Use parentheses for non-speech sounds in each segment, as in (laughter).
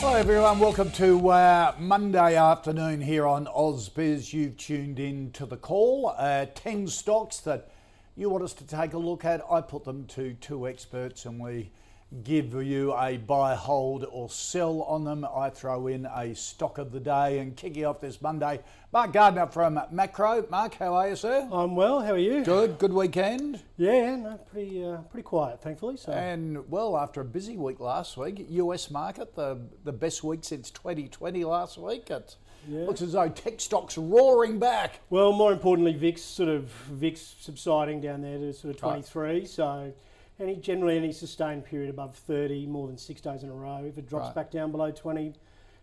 Hi everyone, welcome to uh, Monday afternoon here on AusBiz. You've tuned in to the call. Uh, 10 stocks that you want us to take a look at. I put them to two experts and we give you a buy, hold, or sell on them. I throw in a stock of the day and kick you off this Monday. Mark Gardner from Maqro. Mark, how are you, sir? I'm well. How are you? Good. Good weekend. Yeah, no, pretty uh, pretty quiet, thankfully. So And well, after a busy week last week, US market, the, the best week since 2020 last week. It Yeah. looks as though tech stocks roaring back. well, more importantly, VIX sort of VIX subsiding down there to sort of Right. 23. So any generally any sustained period above 30, more than six days in a row. If it drops Right. back down below 20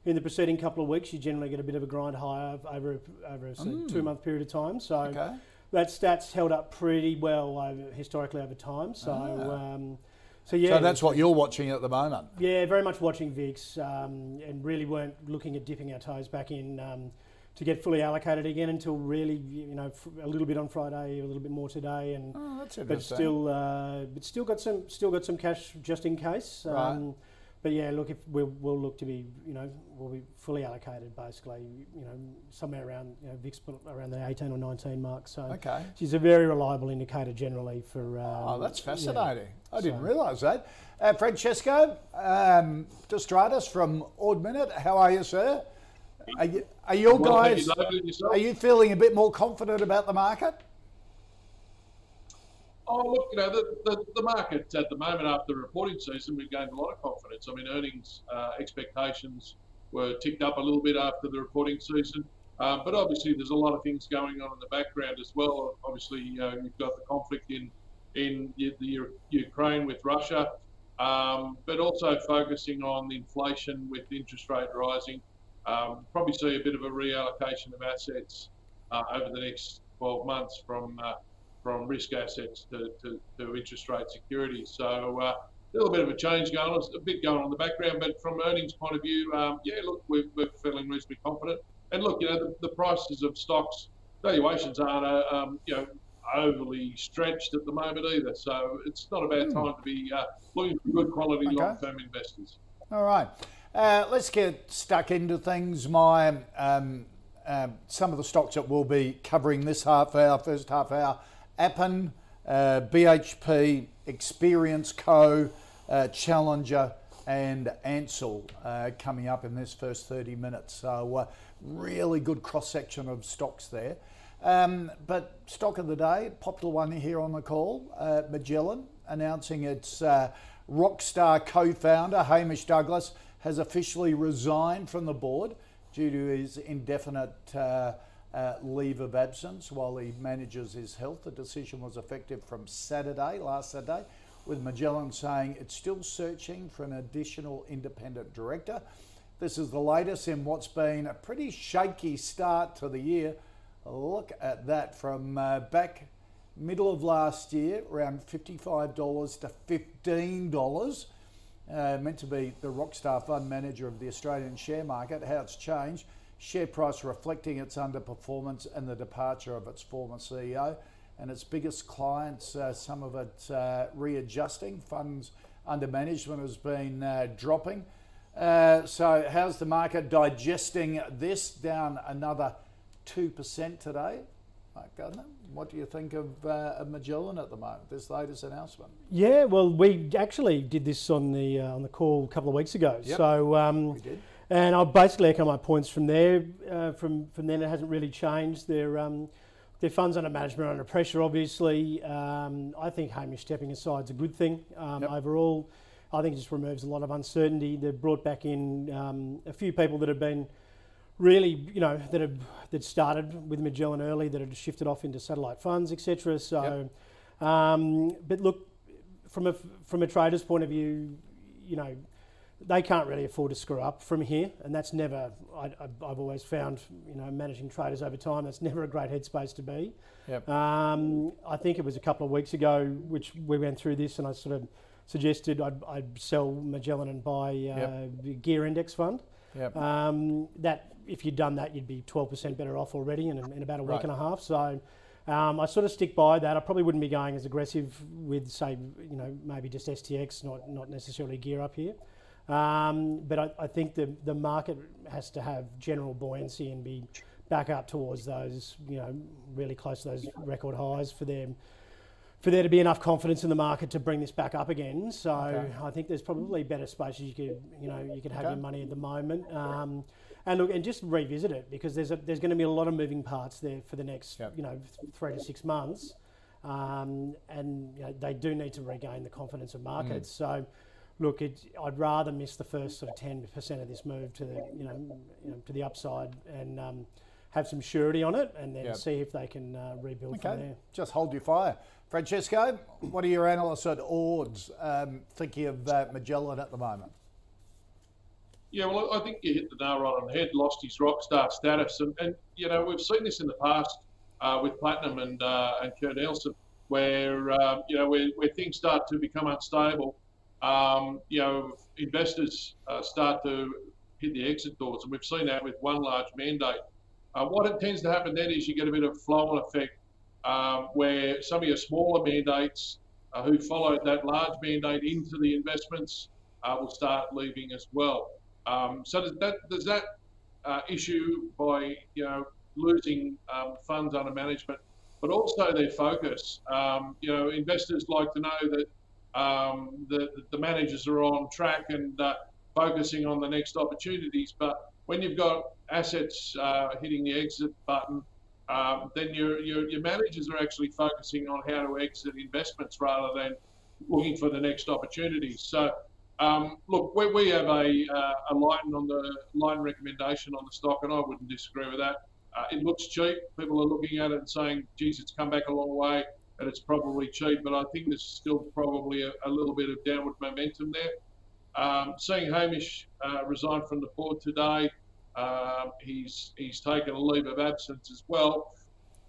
in the preceding couple of weeks, you generally get a bit of a grind higher over a- over a two month period of time. So Mm. Okay. that stats held up pretty well over, historically over time. So. Um, so yeah, Ah. So that's what you're watching at the moment. Yeah, very much watching VIX um, and really weren't looking at dipping our toes back in um, to get fully allocated again until really, you know, a little bit on Friday, a little bit more today, and Oh, that's but still, uh, but still got some, still got some cash just in case. Right. Um, but yeah, look, if we'll, we'll look to be, you know, we'll be fully allocated basically, you know, somewhere around, you know, VIX put around the 18 or 19 mark. So Okay. she's a very reliable indicator generally for. Um, Oh, that's yeah. fascinating. I didn't So- realise that. Uh, Francesco um, De Stradis from Ord Minnett, how are you, sir? Are, you, are your Well, guys? you, David, and yourself. Are you feeling a bit more confident about the market? Oh, look, you know, the, the, the market at the moment after the reporting season, we've gained a lot of confidence. I mean, earnings uh, expectations were ticked up a little bit after the reporting season. Um, but obviously, there's a lot of things going on in the background as well. Obviously, you know, you've got the conflict in in the, the Ukraine with Russia, um, but also focusing on the inflation with interest rate rising. Um, probably see a bit of a reallocation of assets uh, over the next 12 months from uh, from risk assets to, to, to interest rate securities. So uh, a little bit of a change going on, a bit going on in the background, but from earnings point of view, um, yeah, look, we're, we're feeling reasonably confident. And look, you know, the, the prices of stocks, valuations aren't, uh, um, you know, overly stretched at the moment either. So it's not a bad time to be uh, looking for good quality Okay. long-term investors. All right. Uh, let's get stuck into things. My um, um, some of the stocks that we'll be covering this half hour, first half hour, Appen, uh, BHP, Experience Co, uh, Challenger, and Ansell uh, coming up in this first 30 minutes. So uh, really good cross section of stocks there. Um, but stock of the day, popular one here on the call, uh, Magellan announcing its uh, Rockstar co-founder Hamish Douglass has officially resigned from the board due to his indefinite uh, uh, leave of absence while he manages his health. The decision was effective from Saturday, last Saturday, with Magellan saying it's still searching for an additional independent director. This is the latest in what's been a pretty shaky start to the year. Look at that from uh, back middle of last year, around $55 to $15. Uh, meant to be the Rockstar Fund Manager of the Australian share market, how it's changed. Share price reflecting its underperformance and the departure of its former CEO and its biggest clients, uh, some of it uh, readjusting. Funds under management has been uh, dropping. Uh, so, how's the market digesting this? Down another 2% today. Mark Gardner, what do you think of, uh, of Magellan at the moment, this latest announcement? Yeah, well, we actually did this on the uh, on the call a couple of weeks ago. Yep. So um, We did. and I'll basically echo my points from there. Uh, from from then, it hasn't really changed. Their um, their funds under management are under pressure. Obviously, um, I think Hamish stepping aside is a good thing um, Yep. overall. I think it just removes a lot of uncertainty. They've brought back in um, a few people that have been really, you know, that had that started with Magellan early, that had shifted off into satellite funds, etc. So, yep. um, but look, from a from a trader's point of view, you know, they can't really afford to screw up from here, and that's never. I, have always found, you know, managing traders over time, that's never a great headspace to be. Yep. Um, I think it was a couple of weeks ago, which we went through this, and I sort of suggested I'd, I'd sell Magellan and buy uh, yep. Gear Index Fund. Yep. Um, that if you'd done that, you'd be 12% better off already in, in about a week right. and a half. So um, I sort of stick by that. I probably wouldn't be going as aggressive with, say, you know, maybe just STX, not not necessarily gear up here. Um, but I, I, think the the market has to have general buoyancy and be back up towards those, you know, really close to those record highs for them for there to be enough confidence in the market to bring this back up again. So okay. I think there's probably better spaces you could, you know, you could have okay. your money at the moment. Um, and look, and just revisit it because there's a, there's going to be a lot of moving parts there for the next, yep. you know, th- three to six months, um, and you know, they do need to regain the confidence of markets. Mm. So, look, it, I'd rather miss the first sort of ten percent of this move to the, you know, you know, to the upside and. Um, have some surety on it, and then yep. see if they can uh, rebuild okay. from there. Just hold your fire. Francesco, what are your analysts at Ords um, thinking of uh, Magellan at the moment? Yeah, well, I think you hit the nail right on the head. Lost his rock star status, and, and you know we've seen this in the past uh, with Platinum and uh, and Kerr Neilson, where uh, you know where, where things start to become unstable. Um, you know, investors uh, start to hit the exit doors, and we've seen that with one large mandate. Uh, what it tends to happen then is you get a bit of flow-on effect um, where some of your smaller mandates uh, who followed that large mandate into the investments will start leaving as well. Um, so does that, does that uh, issue by you know losing um, funds under management, but also their focus. Um, you know, investors like to know that um, the, the managers are on track and uh, focusing on the next opportunities. But when you've got assets uh, hitting the exit button, um, then your, your, your managers are actually focusing on how to exit investments rather than looking for the next opportunities. So, um, look, we, we have a, uh, a line on the line recommendation on the stock, and I wouldn't disagree with that. Uh, it looks cheap. People are looking at it and saying, geez, it's come back a long way and it's probably cheap, but I think there's still probably a, a little bit of downward momentum there. Um, seeing Hamish uh, resign from the board today, um, he's he's taken a leave of absence as well.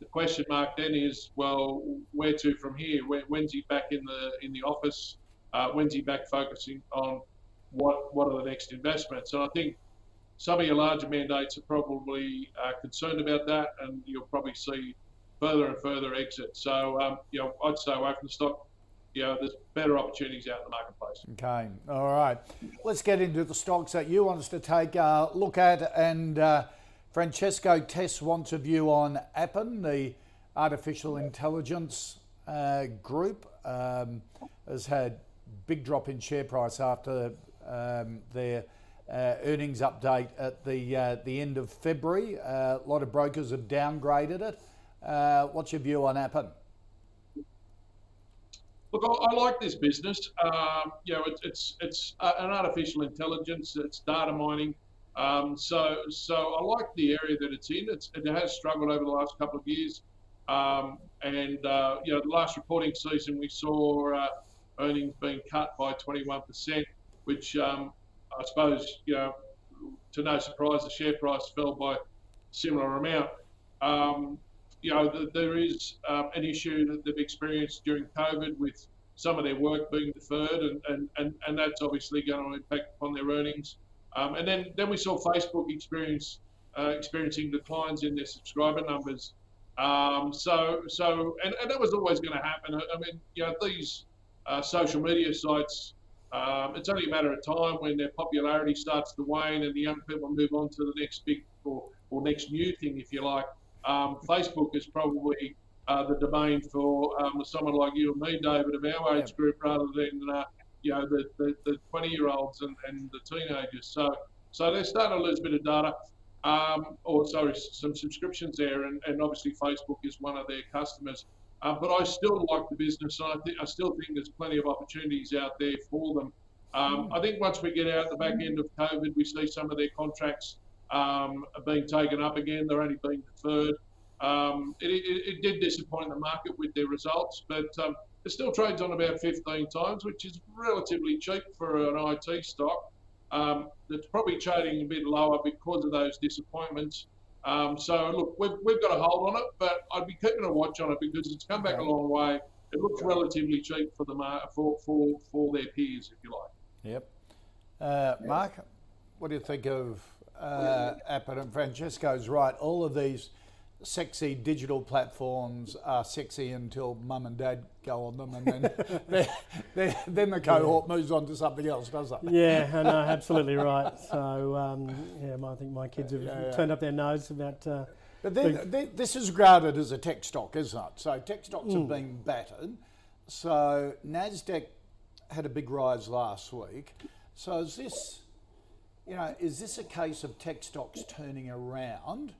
The question mark then is, well, where to from here? When, when's he back in the in the office? Uh, when's he back focusing on what what are the next investments? And I think some of your larger mandates are probably uh, concerned about that, and you'll probably see further and further exits. So, um, you know, I'd stay away from the stock you know, there's better opportunities out in the marketplace. Okay, all right. Let's get into the stocks that you want us to take a look at. And uh, Francesco Tess wants a view on Appen, the artificial intelligence uh, group, um, has had big drop in share price after um, their uh, earnings update at the uh, the end of February. Uh, a lot of brokers have downgraded it. Uh, what's your view on Appen? Look, I, I like this business. Um, you know, it, it's it's uh, an artificial intelligence. It's data mining. Um, so so I like the area that it's in. It's, it has struggled over the last couple of years. Um, and uh, you know, the last reporting season we saw earnings being cut by 21%, which um, I suppose you know, to no surprise, the share price fell by a similar amount. Um, you know, the, there is um, an issue that they've experienced during COVID with some of their work being deferred, and, and, and, and that's obviously going to impact upon their earnings. Um, and then, then we saw Facebook experience uh, experiencing declines in their subscriber numbers. Um, so, so and, and that was always going to happen. I mean, you know, these uh, social media sites, um, it's only a matter of time when their popularity starts to wane and the young people move on to the next big or, or next new thing, if you like. Um, Facebook is probably uh, the domain for um, someone like you and me, David, of our age group, rather than uh, you know the, the, the 20 year olds and, and the teenagers. So so they're starting to lose a bit of data, um, or sorry, some subscriptions there, and, and obviously Facebook is one of their customers. Uh, but I still like the business, and I, th- I still think there's plenty of opportunities out there for them. Um, I think once we get out the back end of COVID, we see some of their contracts um, being taken up again. They're only being deferred. Um, it, it, it, did disappoint the market with their results, but um, it still trades on about 15 times, which is relatively cheap for an IT stock. Um, it's probably trading a bit lower because of those disappointments. Um, so look, we've, we've got a hold on it, but I'd be keeping a watch on it because it's come back a long way. It looks relatively cheap for the for for for their peers, if you like. Yep. Uh, Mark, what do you think of uh, Appen and Francesco's right? All of these sexy digital platforms are sexy until mum and dad go on them, and then (laughs) they're, they're, then the cohort yeah. moves on to something else, does it? Yeah, I know, absolutely (laughs) right. So um, yeah, I think my kids have yeah, yeah. turned up their nose about. Uh, but then, they, this is graded as a tech stock, isn't it? So tech stocks mm. have been battered. So Nasdaq had a big rise last week. So is this, you know, is this a case of tech stocks turning around?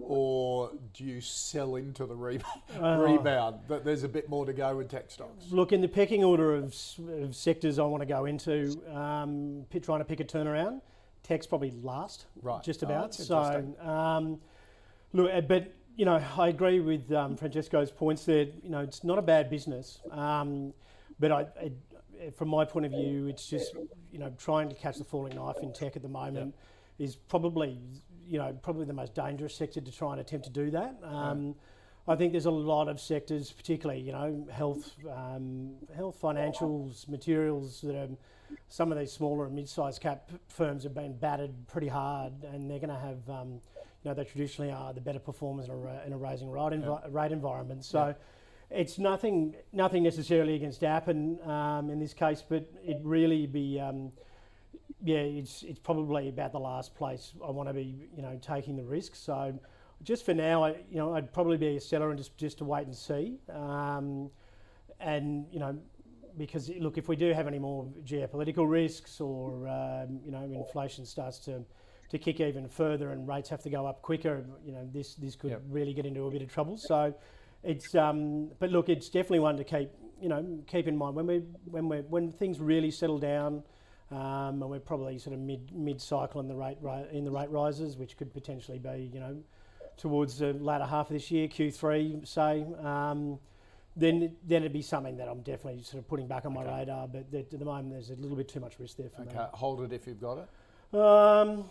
Or do you sell into the re- (laughs) uh, rebound? That there's a bit more to go with tech stocks. Look, in the pecking order of, of sectors I want to go into, um, trying to pick a turnaround, tech's probably last, right? Just oh, about. Oh, so, um, look, uh, but you know, I agree with um, Francesco's points there. You know, it's not a bad business, um, but I, from my point of view, it's just you know trying to catch the falling knife in tech at the moment. Yep is probably you know, probably the most dangerous sector to try and attempt to do that. Um, I think there's a lot of sectors, particularly you know, health, um, health, financials, materials that are some of these smaller and mid-sized cap firms have been battered pretty hard, and they're going to have, um, you know, they traditionally are the better performers in a, in a rising rate, envi- yeah. rate environment. So. Yeah. It's nothing, nothing necessarily against Appen um, in this case, but it really be um, yeah, it's it's probably about the last place I want to be, you know, taking the risk. So just for now, I, you know, I'd probably be a seller and just just to wait and see. Um, and you know, because look, if we do have any more geopolitical risks or um, you know, inflation starts to to kick even further and rates have to go up quicker, you know, this this could yep. really get into a bit of trouble. So it's um, but look, it's definitely one to keep you know keep in mind when we when we when things really settle down. Um, and we're probably sort of mid mid cycle in the rate in the rate rises, which could potentially be you know towards the latter half of this year, Q3 say. Um, then then it'd be something that I'm definitely sort of putting back on okay. my radar. But at the moment, there's a little bit too much risk there for okay. me. Okay, hold it if you've got it. Um,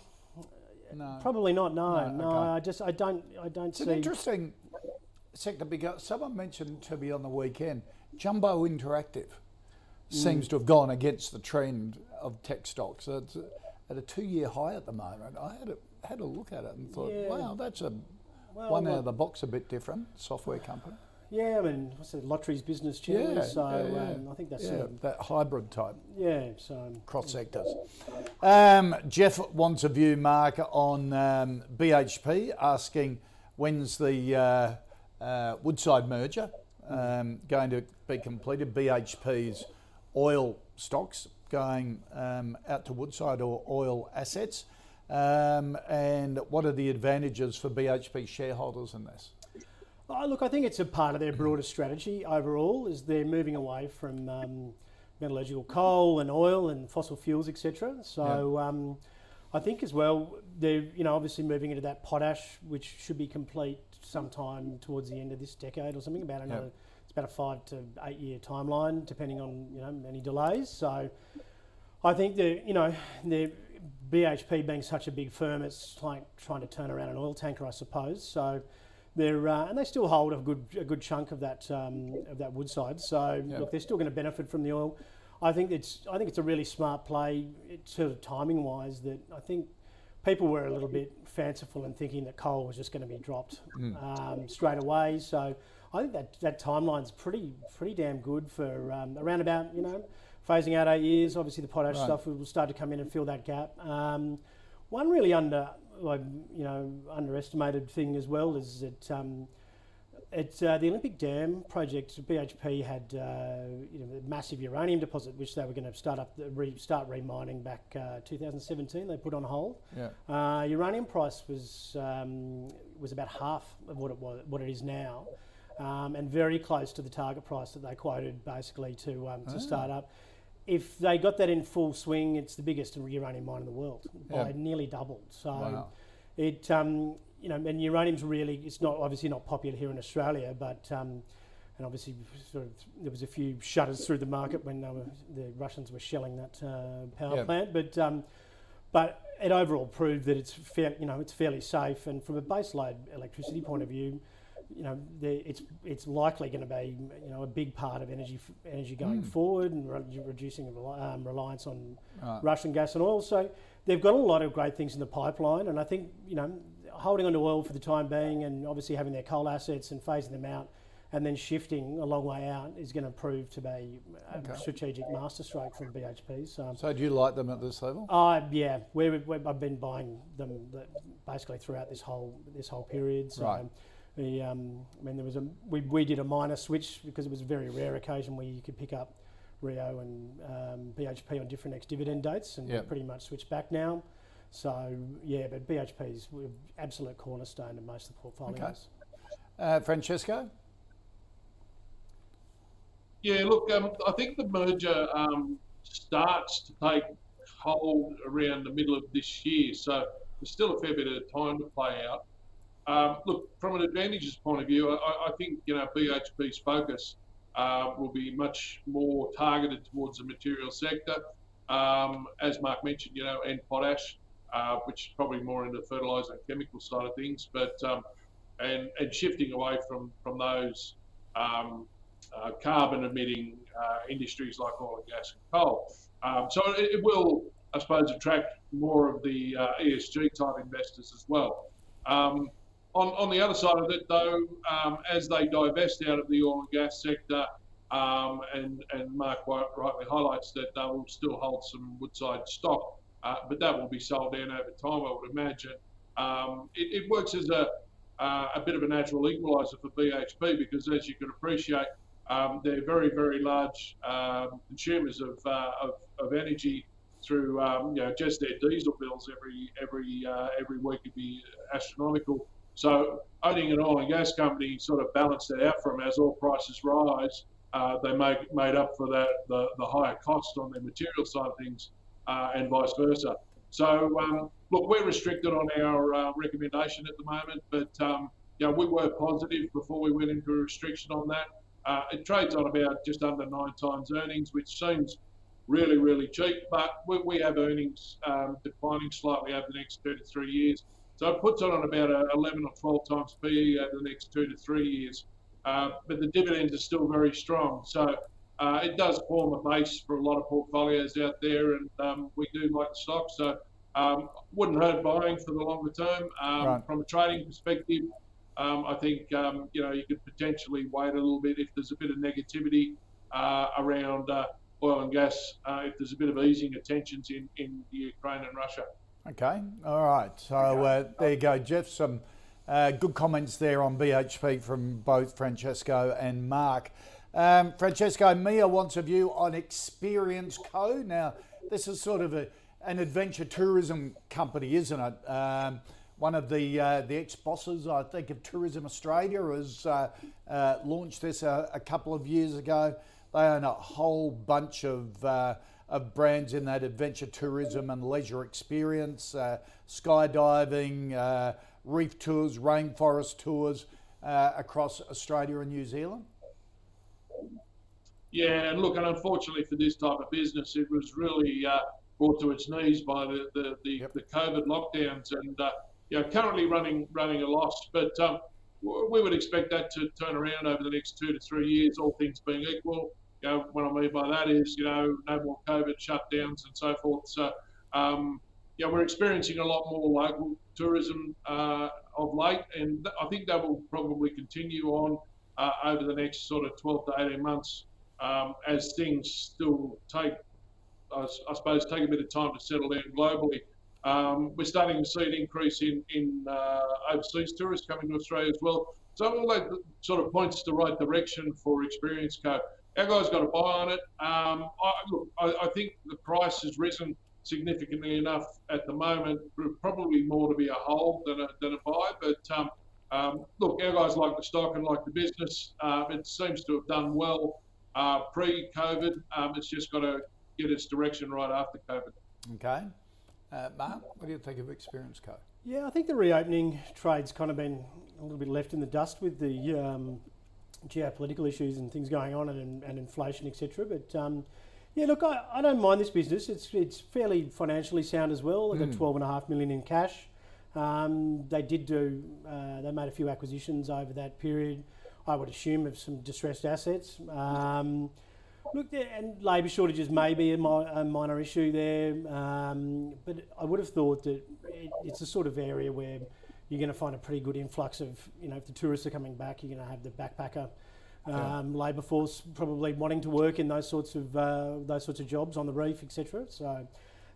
no, probably not. No, no. no I just I don't I don't it's see. It's an interesting sector because someone mentioned to me on the weekend, Jumbo Interactive seems mm. to have gone against the trend of tech stocks. It's at a two-year high at the moment. I had a, had a look at it and thought, yeah. wow, that's a well, one out of the box a bit different software company. Yeah, I mean, what's the lotteries business generally? Yeah, so yeah. Um, I think that's sort of that hybrid type. Yeah, so cross sectors. Um, Jeff wants a view, Mark, on um, BHP, asking when's the uh, uh, Woodside merger um, going to be completed? BHP's oil stocks going um, out to Woodside or oil assets? Um, and what are the advantages for BHP shareholders in this? Oh, look, I think it's a part of their broader strategy overall, is they're moving away from um, metallurgical coal and oil and fossil fuels, etc. So yeah. um, I think as well, they're you know obviously moving into that potash, which should be complete sometime towards the end of this decade or something. About another, yeah. About a five to eight year timeline, depending on you know any delays. So I think the you know the BHP being such a big firm, it's like trying to turn around an oil tanker, I suppose. So they're uh, and they still hold a good a good chunk of that um, of that Woodside. So yeah. look, they're still going to benefit from the oil. I think it's I think it's a really smart play, sort of timing wise. That I think people were a little bit fanciful in thinking that coal was just going to be dropped mm. um, straight away. So I think that that timeline's pretty pretty damn good for um, around about you know phasing out eight years. Obviously, the potash right. stuff will start to come in and fill that gap. Um, one really under, like, you know, underestimated thing as well is that um, it's uh, the Olympic Dam project. BHP had uh, you know a massive uranium deposit, which they were going to start up, re, start remining back uh, 2017. They put on hold. Yeah. Uh, uranium price was um, was about half of what it was, what it is now. Um, and very close to the target price that they quoted basically to um, to oh. start up if they got that in full swing, it's the biggest uranium mine in the world by nearly doubled. So, wow. it um, you know, and uranium's really it's not obviously not popular here in Australia, but um, and obviously sort of there was a few shutters through the market when were, the Russians were shelling that uh, power plant, but um, but it overall proved that it's fair, you know, it's fairly safe, and from a baseload electricity point of view, you know, it's it's likely going to be you know a big part of energy energy going mm. forward and re- reducing um, reliance on right. Russian gas and oil. So they've got a lot of great things in the pipeline, and I think you know holding on to oil for the time being, and obviously having their coal assets and phasing them out, and then shifting a long way out is going to prove to be a okay. strategic masterstroke from BHP. So, so do you like them at this level? Uh, yeah, we're, I've been buying them basically throughout this whole this whole period. So right. The, um, I mean, there was a we, we did a minor switch because it was a very rare occasion where you could pick up Rio and um, BHP on different ex-dividend dates, and yep. pretty much switched back now. So yeah, but BHP is an absolute cornerstone of most of the portfolios. Okay. Uh, Francesco. Yeah, look, um, I think the merger um, starts to take hold around the middle of this year, so there's still a fair bit of time to play out. Um, look, from an advantages point of view, I, I think you know BHP's focus uh, will be much more targeted towards the material sector, um, as Mark mentioned, you know, and potash, uh, which is probably more in the fertiliser and chemical side of things, but um, and and shifting away from from those um, uh, carbon emitting uh, industries like oil and gas and coal. Um, so it, it, will, I suppose, attract more of the uh, ESG type investors as well. On, on the other side of it, though, um, as they divest out of the oil and gas sector, um, and, and Mark rightly highlights that they will still hold some Woodside stock, uh, but that will be sold down over time, I would imagine. Um, it, it, works as a, uh, a bit of a natural equaliser for BHP because, as you can appreciate, um, they're very, very large um, consumers of, uh, of, of, energy through um, you know just their diesel bills every every uh, every week would be astronomical. So owning an oil and gas company sort of balanced that out for them as oil prices rise. Uh, they make made up for that the, the higher cost on their material side of things, uh, and vice versa. So um, look, we're restricted on our uh, recommendation at the moment, but um, you know, we were positive before we went into a restriction on that. Uh, it trades on about just under nine times earnings, which seems really, really cheap, but we, we have earnings um, declining slightly over the next two to three years. So it puts it on about 11 or 12 times PE over the next two to three years. Uh, but the dividends are still very strong. So uh, it does form a base for a lot of portfolios out there, and um, we do like the stock. So um, wouldn't hurt buying for the longer term. Um, right. From a trading perspective, um, I think um, you know you could potentially wait a little bit if there's a bit of negativity uh, around uh, oil and gas. Uh, if there's a bit of easing of tensions in, in Ukraine and Russia. Okay, all right. So. Uh, there you go, Jeff. Some uh, good comments there on BHP from both Francesco and Mark. Um, Francesco, Mia wants a view on Experience Co. Now, this is sort of a, an adventure tourism company, isn't it? Um, one of the uh, the ex bosses, I think, of Tourism Australia has uh, uh, launched this a, a, couple of years ago. They own a whole bunch of uh, of brands in that adventure tourism and leisure experience, uh, skydiving, uh, reef tours, rainforest tours across Australia and New Zealand. Yeah, and look, and unfortunately for this type of business, it was really brought to its knees by the the, the, yep. the COVID lockdowns and you know, currently running running a loss, but um, we would expect that to turn around over the next two to three years, all things being equal. You know, what I mean by that is, you know, no more COVID shutdowns and so forth. So, um, yeah, we're experiencing a lot more local tourism uh, of late, and I think that will probably continue on uh, over the next sort of 12 to 18 months um, as things still take, I, I suppose, take a bit of time to settle down globally. Um, we're starting to see an increase in, in uh, overseas tourists coming to Australia as well. So all that sort of points the right direction for Experience Co. Our guys got to buy on it. Um, I, look, I, I, think the price has risen significantly enough at the moment, probably more to be a hold than a, than a buy. But um, um, look, our guys like the stock and like the business. Uh, it seems to have done well uh, pre-COVID. Um, it's just got to get its direction right after COVID. Okay. Uh, Mark, what do you think of Experience Co? Yeah, I think the reopening trade's kind of been a little bit left in the dust with the um, geopolitical issues and things going on and, and inflation, etc. But um, yeah, look, I, I don't mind this business. It's it's fairly financially sound as well. They've got twelve and a half million in cash. Um, they did do. Uh, they made a few acquisitions over that period. I would assume of some distressed assets. Um, look, and labour shortages may be a, mi- a minor issue there, um, but I would have thought that it, it's a sort of area where you're going to find a pretty good influx of, you know, if the tourists are coming back, you're going to have the backpacker um, labour force probably wanting to work in those sorts of uh, those sorts of jobs on the reef, etc. So.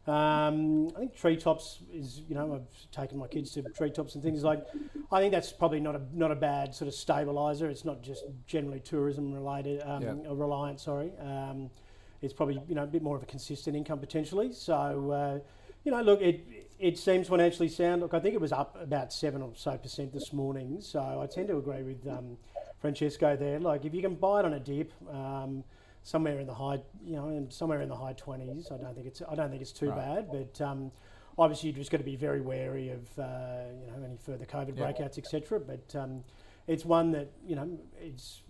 Um, I think treetops is, you know, I've taken my kids to treetops and things like. I think that's probably not a not a bad sort of stabiliser. It's not just generally tourism related, um, Yeah. or reliant. Sorry, um, it's probably you know a bit more of a consistent income potentially. So, uh, you know, look, it it seems financially sound. Look, I think it was up about seven or so percent this morning. So I tend to agree with um, Francesco there. Like if you can buy it on a dip. Um, somewhere in the high, you know, in- somewhere in the high twenties. I don't think it's I don't think it's too Right. bad, but um, obviously you're just got to be very wary of uh, you know any further COVID Yeah. breakouts, etc. But um, it's one that you know it's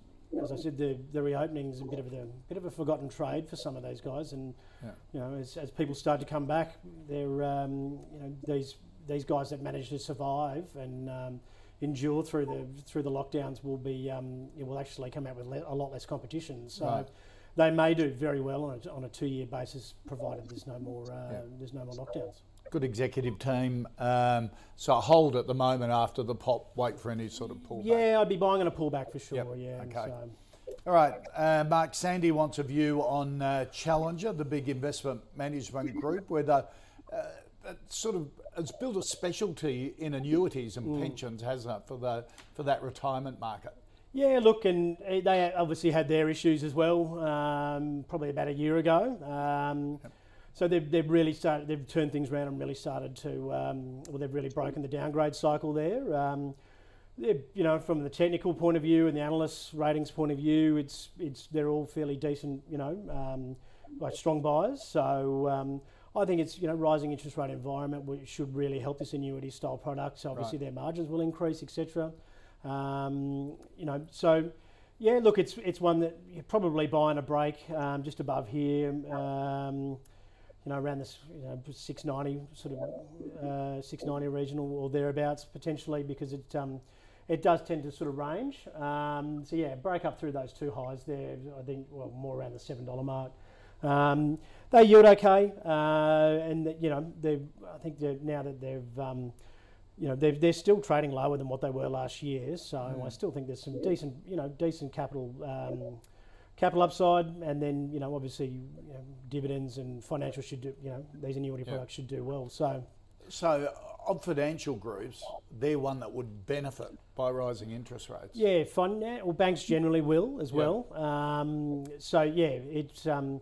as I said, the the reopening is a bit of a bit of a forgotten trade for some of those guys, and Yeah. you know as, as people start to come back, they're um, you know these these guys that manage to survive and um, endure through the through the lockdowns will be um, it will actually come out with le- a lot less competition. So. Right. They may do very well on a, on a two-year basis, provided there's no more uh, Yeah. there's no more lockdowns. Good executive team. Um, so hold at the moment after the pop. Wait for any sort of pullback. Yeah, I'd be buying on a pullback for sure. Yep, Yeah. okay. So, All right, uh, Mark Sandy wants a view on uh, Challenger, the big investment management group, where the, uh, sort of it's built a specialty in annuities and Mm. pensions, hasn't it, for the for that retirement market? yeah, look, and uh, they obviously had their issues as well, um, probably about a year ago. Um, So they've, they've really started, they've turned things around and really started to, um, well, they've really broken the downgrade cycle there. Um, you know, from the technical point of view and the analysts' ratings point of view, it's, it's, they're all fairly decent, you know, um, like strong buyers. So um, I think it's, you know, rising interest rate environment which should really help this annuity style product. So obviously Right. their margins will increase, etc. Um, you know, so yeah, look, it's it's one that you're probably buying a break um, just above here. Um, you know, around this, you know, 690 sort of uh, 690 regional or thereabouts potentially because it um, it does tend to sort of range. Um, so yeah, break up through those two highs there. I think well more around the seven dollar mark. Um, they yield okay, uh, and that, you know they I think they're, now that they've um, you know they're, they're still trading lower than what they were last year. So I still think there's some decent you know decent capital. Capital upside, and then you know obviously you know, dividends and financial should do you know these annuity Yeah. products should do well. So So of financial groups, they're one that would benefit by rising interest rates. yeah, fund or banks generally will as Yeah. well. Um, so yeah, it's um,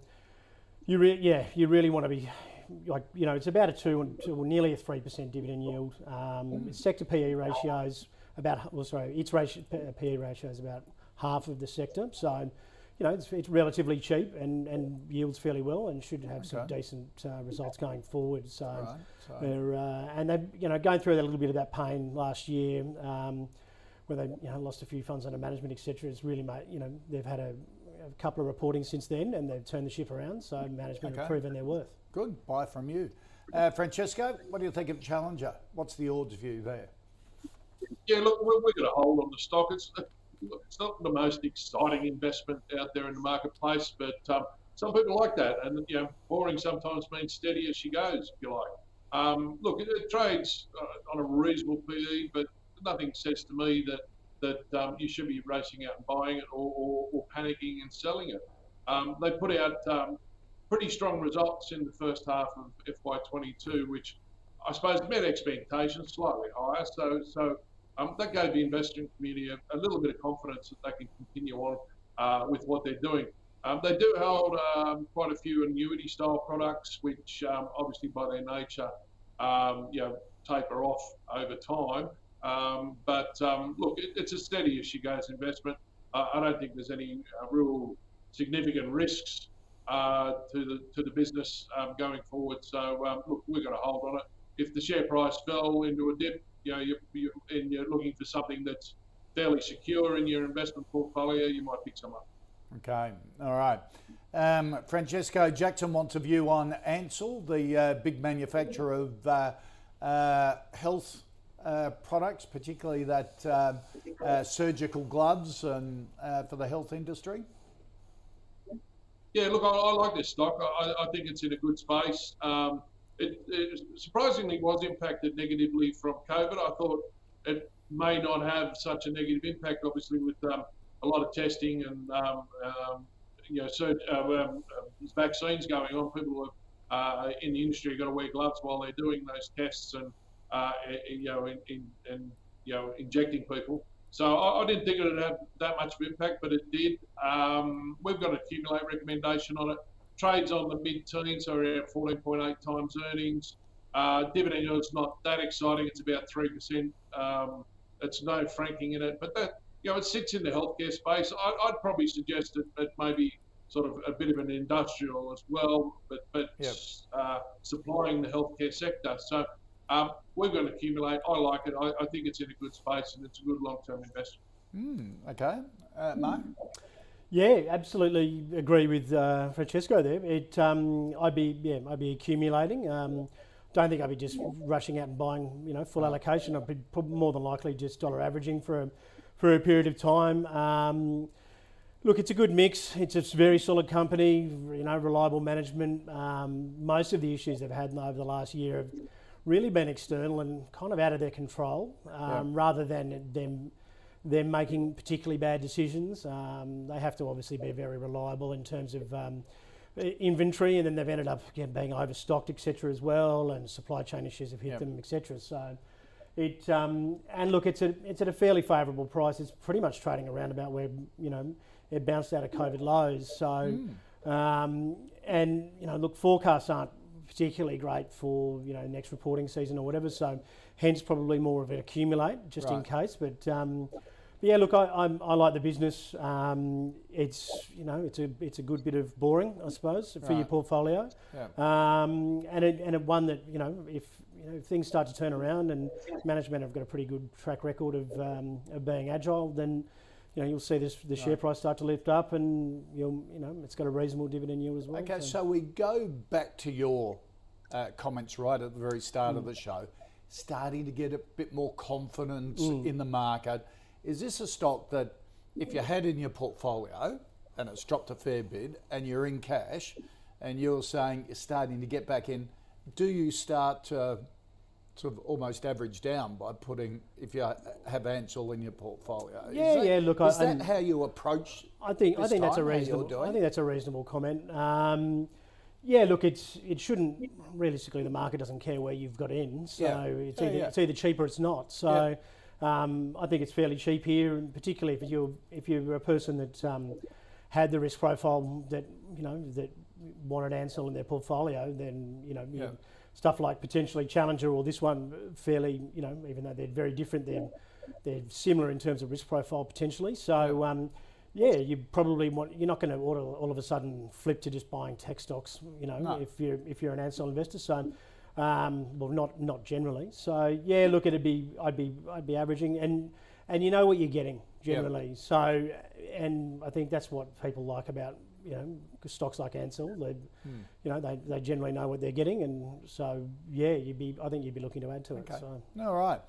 you re- yeah you really want to be. Like you know, it's about a two and two, well, nearly a three percent dividend yield. Um, Sector PE ratios about well, sorry, its ratio, PE ratio is about half of the sector. So, you know, it's, it's relatively cheap and, and yields fairly well and should have some decent uh, results going forward. So, Right. So they're uh, and they you know going through a little bit of that pain last year, um, where they you know lost a few funds under management, etc. It's really made you know they've had a, a couple of reporting since then, and they've turned the ship around. So management Okay. have proven their worth. good. Buy from you. Uh, Francesco, what do you think of Challenger? What's the Ords view there? Yeah, look, we're, we're going to hold on the stock. It's look, it's not the most exciting investment out there in the marketplace, but um, some people like that, and you know, boring sometimes means steady as she goes, if you like. Um, look, it, it trades uh, on a reasonable PE, but nothing says to me that that um, you should be racing out and buying it or, or, or panicking and selling it. Um, they put out um, pretty strong results in the first half of FY22, which I suppose met expectations slightly higher. So, so um, that gave the investment community a, a little bit of confidence that they can continue on uh, with what they're doing. Um, they do hold um, quite a few annuity style products, which um, obviously by their nature, um, you know, taper off over time. Um, but look, it, it's a steady as she goes investment. Uh, I don't think there's any uh, real significant risks uh, to the to the business um, going forward. So um, look, we're going to hold on it. if the share price fell into a dip, you know, you, you, and you're looking for something that's fairly secure in your investment portfolio, you might pick some up. Okay, all right. Um, Francesco Jackson wants a view on Ansell, the uh, big manufacturer of uh, uh, health uh, products, particularly that uh, uh, surgical gloves and for the health industry. Yeah, look, I, I like this stock. I, I, think it's in a good space. Um, it, it, surprisingly was impacted negatively from COVID. I thought it may not have such a negative impact, obviously, with um, a lot of testing and um, um, you know, uh, um, uh, vaccines going on. People uh, in the industry got to wear gloves while they're doing those tests and uh, you know, in, in, in, you know, injecting people. So I, I, didn't think it would have that much of impact, but it did. Um, we've got an accumulate recommendation on it. Trades on the mid-teens, so around 14.8 times earnings. Uh, dividend yield's not that exciting. It's about three percent. Um, it's no franking in it, but that you know it sits in the healthcare space. I, would probably suggest that it maybe sort of a bit of an industrial as well, but but yep. uh, supplying the healthcare sector. So um, we're going to accumulate. I like it. I, I, think it's in a good space and it's a good long-term investment. Mm, okay, uh, Mark. Yeah, absolutely agree with uh, Francesco there. It, um, I'd be, yeah, I'd be accumulating. Um, don't think I'd be just rushing out and buying, you know, full allocation. I'd be more than likely just dollar averaging for a, for a period of time. Um, look, it's a good mix. It's a very solid company, you know, reliable management. Um, most of the issues they've had over the last year have really been external and kind of out of their control, um, yeah. rather than them them making particularly bad decisions. Um, they have to obviously be very reliable in terms of um, inventory, and then they've ended up again, being overstocked, etc. as well, and supply chain issues have hit yep. them, etc. So. It um, and look, it's a, it's at a fairly favourable price. It's pretty much trading around about where you know it bounced out of COVID lows. So, mm. um, and you know, look, forecasts aren't particularly great for you know next reporting season or whatever. So hence probably more of an accumulate just right. in case. But, um, but yeah, look, I, I'm, i like the business. Um, it's you know it's a it's a good bit of boring, I suppose, for right. your portfolio. Yeah. Um, and it, and it one that you know if you know if things start to turn around and management have got a pretty good track record of um, of being agile, then you know, you'll see this the share price start to lift up, and you'll, you know, it's got a reasonable dividend yield as well. Okay, so, so we go back to your uh, comments right at the very start mm. of the show, starting to get a bit more confidence mm. in the market. Is this a stock that, if you had in your portfolio and it's dropped a fair bit, and you're in cash, and you're saying you're starting to get back in, do you start to sort of almost average down by putting if you have Ansell in your portfolio. Yeah, that, yeah. Look, is I, that how you approach? I think I think that's a reasonable. I think that's a reasonable comment. Um, yeah, look, it's it shouldn't realistically the market doesn't care where you've got in, so yeah. It's, either, yeah, it's either cheap or it's not. So um, I think it's fairly cheap here, and particularly if you're if you're a person that um, had the risk profile that you know that wanted Ansell in their portfolio, then you know. You stuff like potentially Challenger or this one fairly, you know, even though they're very different, they're, they're similar in terms of risk profile potentially. So, um, yeah, you probably want you're not going to all, all of a sudden flip to just buying tech stocks, you know, no. if you're if you're an Ansell investor. So, um, well, not not generally. So, yeah, look, it'd be I'd be I'd be averaging, and and you know what you're getting generally. Yep. So, and I think that's what people like about you know stocks like Ansell. They, hmm. you know, they, they generally know what they're getting, and so yeah, you'd be I think you'd be looking to add to okay. it. So. All right.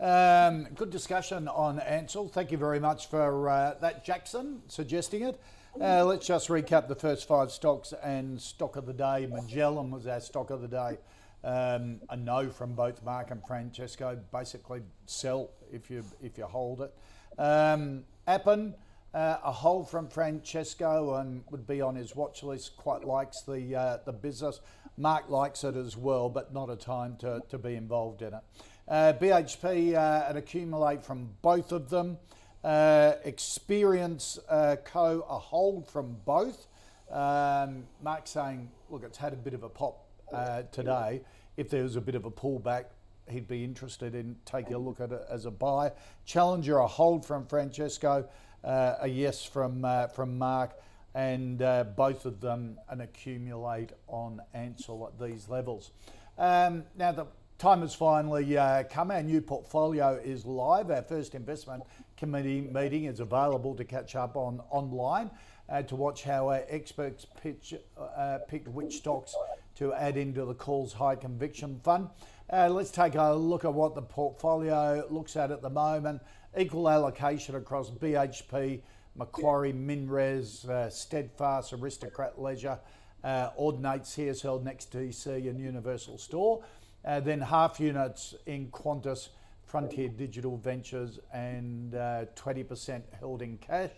Um, good discussion on Ansel. Thank you very much for uh, that, Jackson, suggesting it. Uh, let's just recap the first five stocks and stock of the day. Magellan was our stock of the day. Um, a no from both Mark and Francesco. Basically, sell if you if you hold it. Um, Appen, uh, a hold from Francesco and would be on his watch list. Quite likes the uh, the business. Mark likes it as well, but not a time to, to be involved in it. Uh, BHP uh, and accumulate from both of them. Uh, experience uh, Co. a hold from both. Um, Mark saying, look, it's had a bit of a pop uh, today. If there was a bit of a pullback, he'd be interested in taking a look at it as a buy. Challenger a hold from Francesco, uh, a yes from from Mark, and both of them an accumulate on Ansell at these levels. Um, now the time has finally uh, come. Our new portfolio is live. Our first investment committee meeting is available to catch up on online uh, to watch how our experts pitch, uh, picked which stocks to add into the Calls High Conviction Fund. Uh, let's take a look at what the portfolio looks at at the moment. Equal allocation across BHP, Macquarie, Minres, uh, Steadfast, Aristocrat Leisure, uh, Audinate, CSL, NEXTDC, and Universal Store. Uh, then half units in Qantas, Frontier Digital Ventures, and 20% uh, held in cash.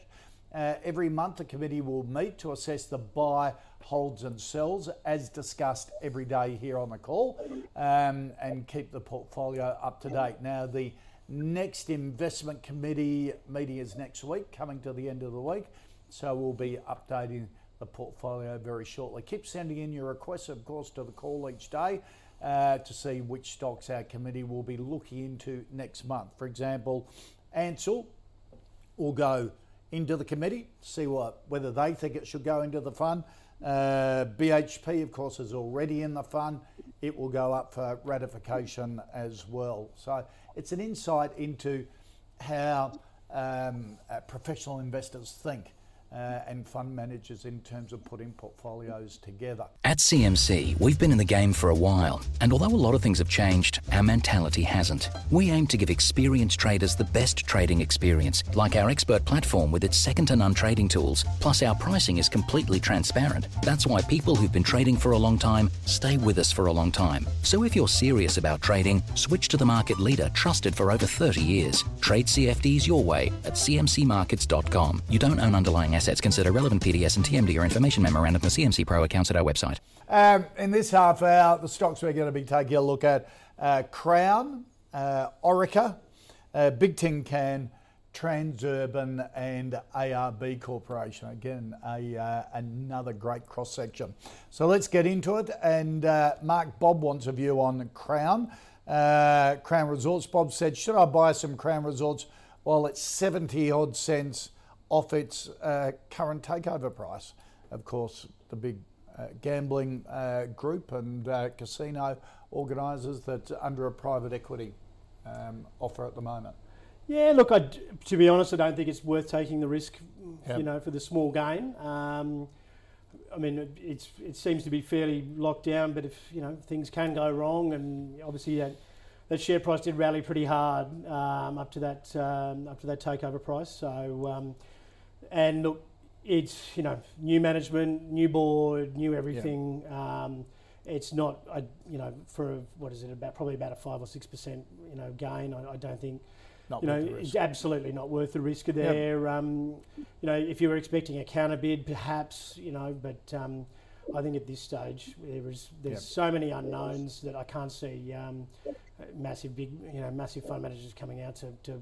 Uh, every month, the committee will meet to assess the buy, holds, and sells, as discussed every day here on the call, um, and keep the portfolio up to date. Now, the next investment committee meeting is next week, coming to the end of the week, so we'll be updating the portfolio very shortly. Keep sending in your requests, of course, to the call each day. Uh, to see which stocks our committee will be looking into next month. For example, Ansell will go into the committee, see what whether they think it should go into the fund. Uh, BHP, of course, is already in the fund. It will go up for ratification as well. So it's an insight into how um, uh, professional investors think uh, and fund managers in terms of putting portfolios together. At CMC, we've been in the game for a while, and although a lot of things have changed, our mentality hasn't. We aim to give experienced traders the best trading experience, like our expert platform with its second to none trading tools. Plus, our pricing is completely transparent. That's why people who've been trading for a long time stay with us for a long time. So if you're serious about trading, switch to the market leader trusted for over 30 years. Trade CFDs your way at cmcmarkets.com. You don't own underlying assets, consider relevant PDS and TMD or information memorandum for CMC Pro accounts at our website. Um, in this half hour, the stocks we're going to be taking a look at uh, Crown, uh, Orica, uh, Big Tin Can, Transurban, and ARB Corporation. Again, a, uh, another great cross section. So let's get into it. And uh, Mark Bob wants a view on Crown. Uh, Crown Resorts. Bob said, Should I buy some Crown Resorts while it's 70 odd cents off its uh, current takeover price. Of course, the big uh, gambling uh, group and uh, casino organisers that under a private equity um, offer at the moment. Yeah, look, I, to be honest, I don't think it's worth taking the risk, yep. you know, for the small gain. Um, I mean, it's it seems to be fairly locked down, but if you know things can go wrong, and obviously that that share price did rally pretty hard um, up to that um, up to that takeover price. So um, and look, it's you know new management, new board, new everything. Yeah. Um, it's not a, you know for a, what is it about probably about a five or six percent you know gain. I, I don't think. Not you know, it's absolutely not worth the risk there. Yep. Um, you know, if you were expecting a counter bid, perhaps you know, but um, I think at this stage there is there's yep. so many unknowns that I can't see um, massive big you know massive fund managers coming out to to,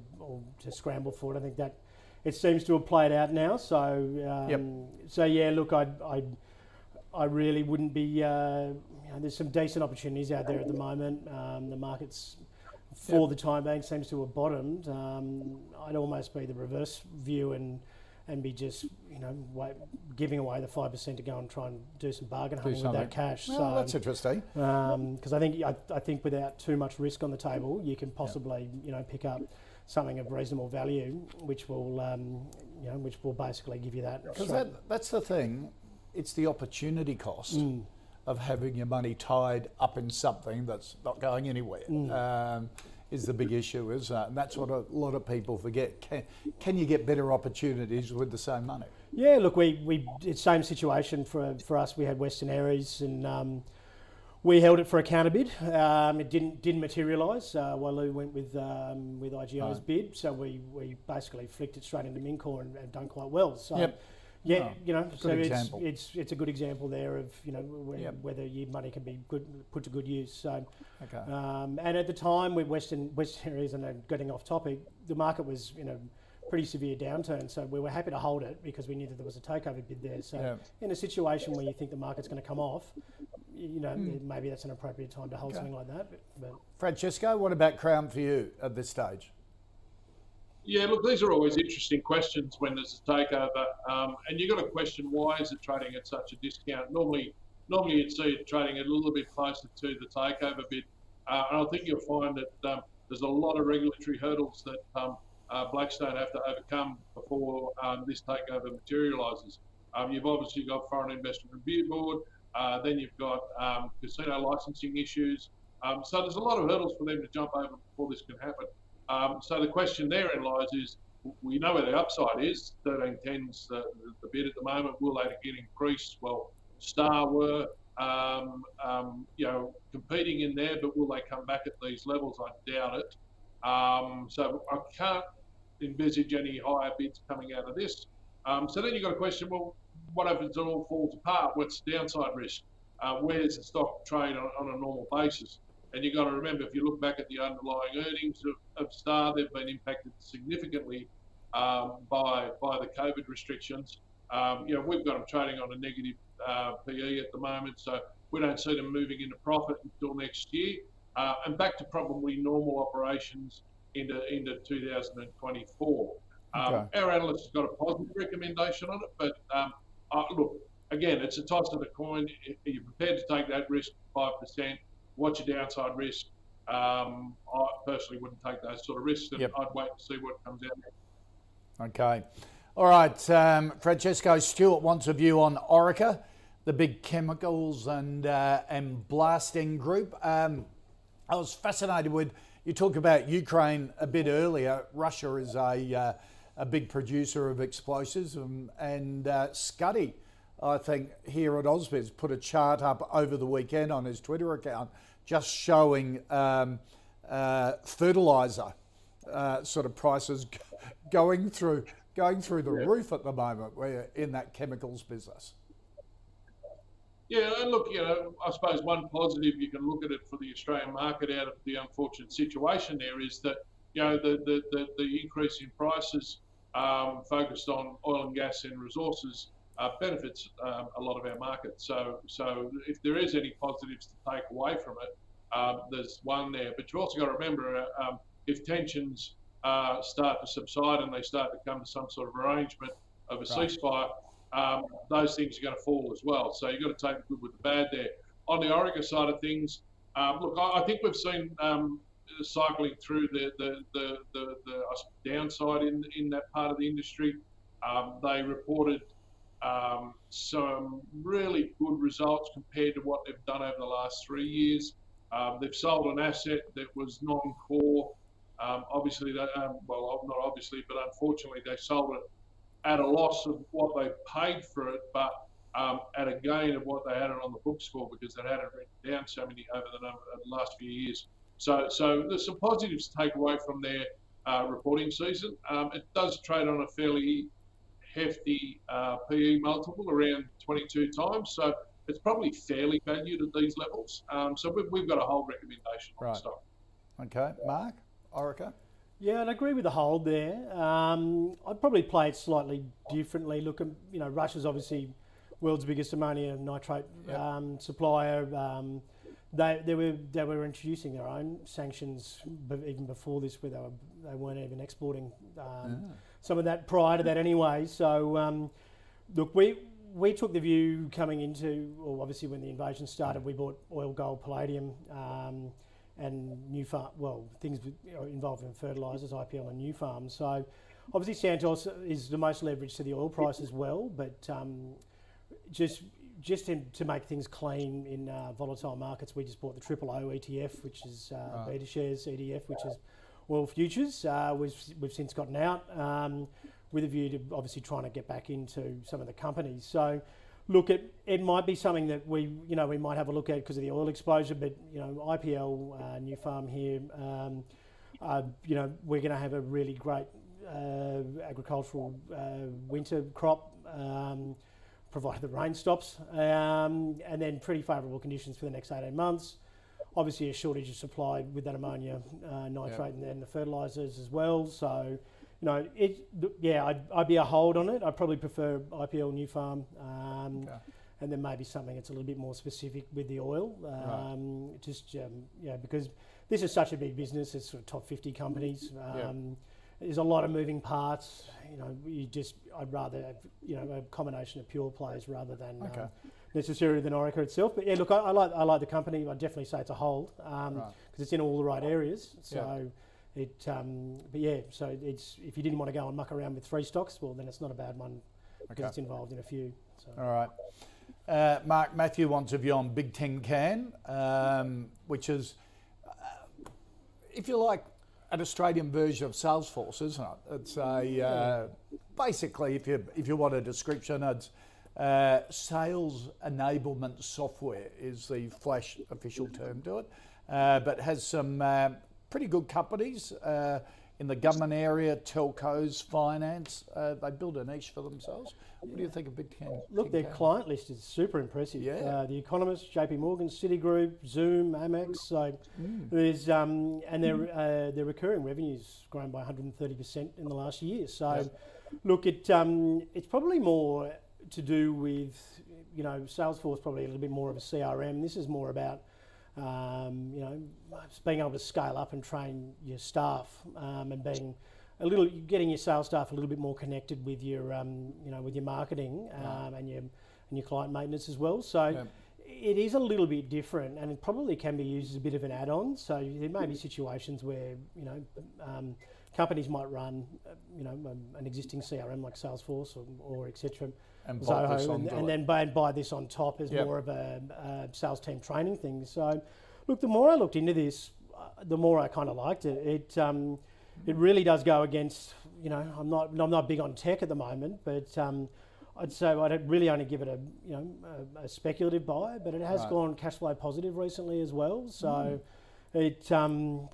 to scramble for it. I think that it seems to have played out now. So, um, yep. so yeah, look, I, I, I really wouldn't be. Uh, you know, there's some decent opportunities out there at the moment. Um, the markets, for yep. the time being, seems to have bottomed. Um, I'd almost be the reverse view and and be just you know wait, giving away the five percent to go and try and do some bargain hunting with that cash. Well, so that's interesting. Because um, I think I, I, think without too much risk on the table, you can possibly yep. you know pick up something of reasonable value, which will, um, you know, which will basically give you that. Because that, that's the thing, it's the opportunity cost mm. of having your money tied up in something that's not going anywhere. Mm. Um, is the big issue, is uh, and that's what a lot of people forget. Can, can you get better opportunities with the same money? Yeah, look, we we it's same situation for for us. We had Western Areas and. Um, we held it for a counter bid. Um, it didn't didn't materialise. Uh, Wyloo went with um, with IGO's right. bid, so we, we basically flicked it straight into Mincor and, and done quite well. So. Yep. Yeah, oh, you know, so it's, it's it's a good example there of you know when, yep. whether your money can be good put to good use. So, okay. Um, and at the time with Western Western areas and getting off topic, the market was you know pretty severe downturn. So we were happy to hold it because we knew that there was a takeover bid there. So yeah. in a situation where you think the market's going to come off, you know, mm. maybe that's an appropriate time to hold okay. something like that. But, but, Francesco, what about Crown for you at this stage? Yeah, look, these are always interesting questions when there's a takeover, um, and you've got to question why is it trading at such a discount. Normally, normally you'd see it trading a little bit closer to the takeover bid. Uh, and I think you'll find that um, there's a lot of regulatory hurdles that um, uh, Blackstone have to overcome before um, this takeover materialises. Um, you've obviously got Foreign Investment Review Board, uh, then you've got um, casino licensing issues. Um, so there's a lot of hurdles for them to jump over before this can happen. Um, so the question therein lies is, we know where the upside is. 1310's the, the bid at the moment. Will they again increase? Well, Star were, um, um, you know, competing in there, but will they come back at these levels? I doubt it. Um, so I can't envisage any higher bids coming out of this. Um, so then you've got a question, well, what happens if it all falls apart? What's the downside risk? Uh, where's the stock trade on, on, a normal basis? And you've got to remember, if you look back at the underlying earnings of, of Star, they've been impacted significantly um, by by the COVID restrictions. Um, you know, we've got them trading on a negative uh, PE at the moment, so we don't see them moving into profit until next year, uh, and back to probably normal operations into into 2024. Um, okay. Our analyst has got a positive recommendation on it, but um, uh, look, again, it's a toss of the coin. Are you prepared to take that risk, five percent? What's your downside risk? Um, I personally wouldn't take those sort of risks, and yep. I'd wait to see what comes out. Okay. All right, um, Francesco Stewart wants a view on Orica, the big chemicals and uh, and blasting group. Um, I was fascinated with you talk about Ukraine a bit earlier. Russia is a uh, a big producer of explosives, and, and uh, Scuddy, I think here at Ausbiz, put a chart up over the weekend on his Twitter account, just showing um, uh, fertilizer uh, sort of prices (laughs) going through going through the yeah. roof at the moment. We're in that chemicals business. Yeah, and look, you know, I suppose one positive you can look at it for the Australian market out of the unfortunate situation there is that, you know, the, the, the, the increase in prices um, focused on oil and gas and resources uh, benefits um, a lot of our market. So, so if there is any positives to take away from it, um, there's one there. But you also got to remember uh, um, if tensions uh, start to subside and they start to come to some sort of arrangement of a right. ceasefire, um, those things are going to fall as well. So you've got to take the good with the bad there. On the Orica side of things, um, look, I, I, think we've seen um, cycling through the the, the, the, the, downside in, in that part of the industry. Um, they reported um, some really good results compared to what they've done over the last three years. Um, they've sold an asset that was non-core. Obviously, they, well, not obviously, but unfortunately, they sold it at a loss of what they paid for it, but um, at a gain of what they had it on the books for because they had it written down so many over the, number, the last few years. So, so there's some positives to take away from their uh, reporting season. Um, it does trade on a fairly hefty uh, PE multiple, around 22 times. So it's probably fairly valued at these levels. Um, so we've, we've, got a hold recommendation on right. the stock. Okay, Mark, Orica. Yeah, and I agree with the hold there. Um, I'd probably play it slightly differently. Look, you know, Russia's obviously world's biggest ammonia nitrate yep. um, supplier. Um, they, they were they were introducing their own sanctions, even before this, where they were they weren't even exporting um, yeah. some of that prior to that anyway. So um, look, we we took the view coming into, or obviously when the invasion started, we bought oil, gold, palladium, um, and Nufarm, Well, things involved in fertilisers, IPL, and Nufarm. So obviously Santos is the most leveraged to the oil price as well, but um, just just to, to, make things clean in uh, volatile markets, we just bought the Triple O ETF, which is uh, right. BetaShares ETF, which is oil futures. Uh, we've, we've since gotten out um, with a view to obviously trying to get back into some of the companies. So, look, it, it might be something that we, you know, we might have a look at because of the oil exposure, but, you know, IPL, uh, Farm here, um, uh, you know, we're going to have a really great uh, agricultural uh, winter crop. Um, provided the rain stops, um, and then pretty favourable conditions for the next 18 months. Obviously, a shortage of supply with that ammonia uh, nitrate yep. and, then the fertilisers as well. So, you know, it yeah, I'd, I'd be a hold on it. I'd probably prefer IPL Nufarm. Um, okay. And then maybe something that's a little bit more specific with the oil, um, right. just um, yeah, because this is such a big business. It's sort of top 50 companies. Um, yep there's a lot of moving parts. You know, you just I'd rather have, you know a combination of pure plays rather than Okay. um, necessarily the Orica itself. But yeah, look, I, I like I like the company. I definitely say it's a hold because Right. it's in all the right areas. So. It, um, but yeah, so it's if you didn't want to go and muck around with three stocks, well, then it's not a bad one because Okay. it's involved in a few. So. All right. Uh, Mark Matthew wants a view on Big Tin Can, um, which is, uh, if you like, an Australian version of Salesforce, isn't it? It's a uh, basically, if you if you want a description, it's uh, sales enablement software is the flash official term to it, uh, but has some uh, pretty good companies. Uh, in the government area, telcos, finance, uh, they build a niche for themselves. What do you think of Big Tin? Look, their client list is super impressive. Yeah. Uh, the Economist, JP Morgan, Citigroup, Zoom, Amex. So there's um, and their uh, their recurring revenues grown by 130 percent in the last year. So look, it um, it's probably more to do with you know Salesforce probably a little bit more of a CRM. This is more about um, you know just being able to scale up and train your staff um, and being a little getting your sales staff a little bit more connected with your um, you know with your marketing um, and your and your client maintenance as well. So Yeah. it is a little bit different, and it probably can be used as a bit of an add-on. So there may be situations where you know um, companies might run uh, you know um, an existing CRM like Salesforce or, or etc. And Zoho, and, and then buy, buy this on top as Yep. more of a, a sales team training thing. So, look, the more I looked into this, uh, the more I kind of liked it. It um, it really does go against. You know, I'm not I'm not big on tech at the moment, but um, I'd say I'd really only give it a you know a, a speculative buy, but it has Right. gone cash flow positive recently as well. So Mm. it um,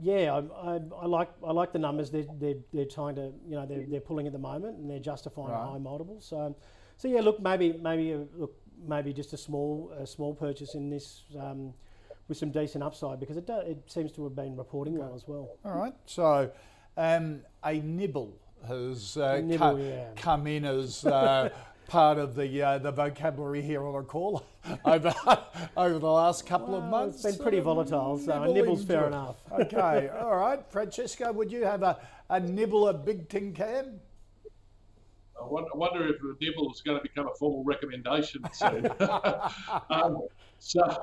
yeah, I, I, I like I like the numbers they're, they're, they're trying to you know they're, they're pulling at the moment and they're justifying Right. high multiples. So so yeah, look maybe maybe uh, look maybe just a small a small purchase in this um, with some decent upside because it do, it seems to have been reporting well as well. All right. So, um, a nibble has uh, Nibble, co- yeah. come in as uh, (laughs) part of the uh, the vocabulary here on a call over over the last couple of months. it's been pretty Um, volatile, so a nibble nibble's fair it. enough. okay. All right. Francesco, would you have a, a nibble at Big Tin Can? I wonder, if the nibble is going to become a formal recommendation soon. (laughs) (laughs) um, so,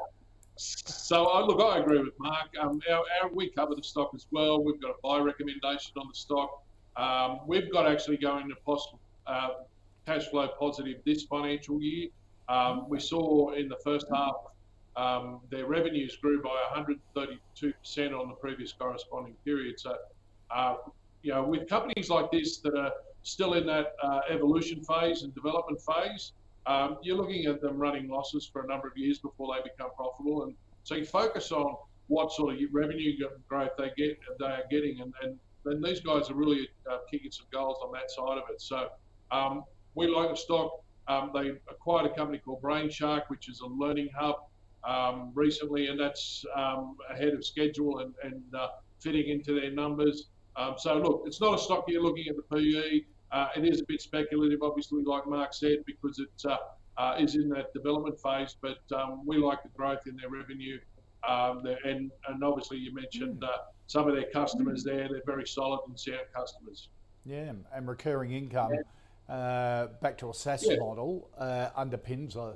so I, look, I agree with Mark. Um, our, our, we cover the stock as well. We've got a buy recommendation on the stock. Um, we've got actually going to possible uh, cash flow positive this financial year. Um, we saw in the first half um, their revenues grew by 132% on the previous corresponding period. So, uh, you know, with companies like this that are still in that uh, evolution phase and development phase, um, you're looking at them running losses for a number of years before they become profitable. And so you focus on what sort of revenue growth they get, they are getting, and, and then these guys are really uh, kicking some goals on that side of it. So um, we like the stock. Um, they acquired a company called Brainshark, which is a learning hub um, recently, and that's um, ahead of schedule and, and uh, fitting into their numbers. Um, so look, it's not a stock you're looking at the PE. Uh, it is a bit speculative, obviously, like Mark said, because it uh, uh, is in that development phase. But um, we like the growth in their revenue, um, and and obviously you mentioned uh, some of their customers there. They're very solid and sound customers. Yeah, and recurring income uh, back to a SaaS Yeah. model uh, underpins uh,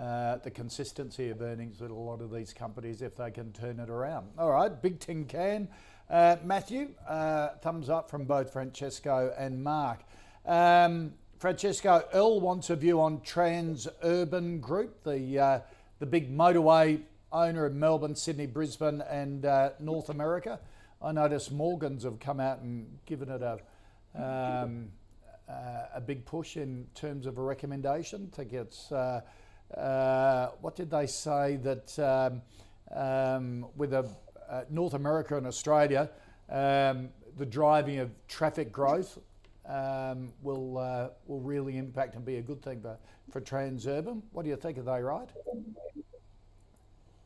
uh, the consistency of earnings at a lot of these companies if they can turn it around. All right, big tin can. Uh, Matthew, uh, thumbs up from both Francesco and Mark. Um, Francesco, Earl wants a view on Transurban Group, the uh, the big motorway owner in Melbourne, Sydney, Brisbane, and uh, North America. I notice Morgans have come out and given it a um, uh, a big push in terms of a recommendation. Think it's uh, uh, what did they say that um, um, with a, uh, North America and Australia, um, the driving of traffic growth um, will uh, will really impact and be a good thing for, for Transurban. What do you think? Are they right?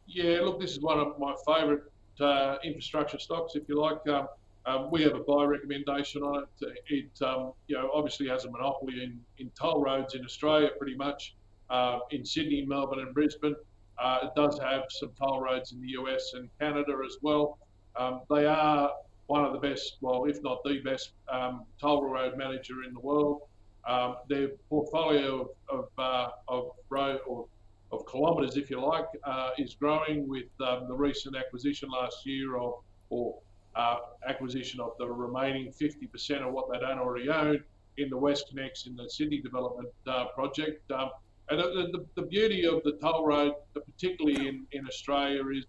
Yeah, look, this is one of my favourite uh, infrastructure stocks, if you like. Um, um, we have a buy recommendation on it. It, um, you know, obviously has a monopoly in, in toll roads in Australia, pretty much. Uh, in Sydney, Melbourne, and Brisbane, uh, it does have some toll roads in the US and Canada as well. Um, they are one of the best, well, if not the best, um, toll road manager in the world. Um, their portfolio of of, uh, of road or of kilometres, if you like, uh, is growing with um, the recent acquisition last year of or uh, acquisition of the remaining 50% of what they don't already own in the WestConnex in the Sydney development uh, project. Um, and the, the, the, beauty of the toll road, particularly in, in Australia, is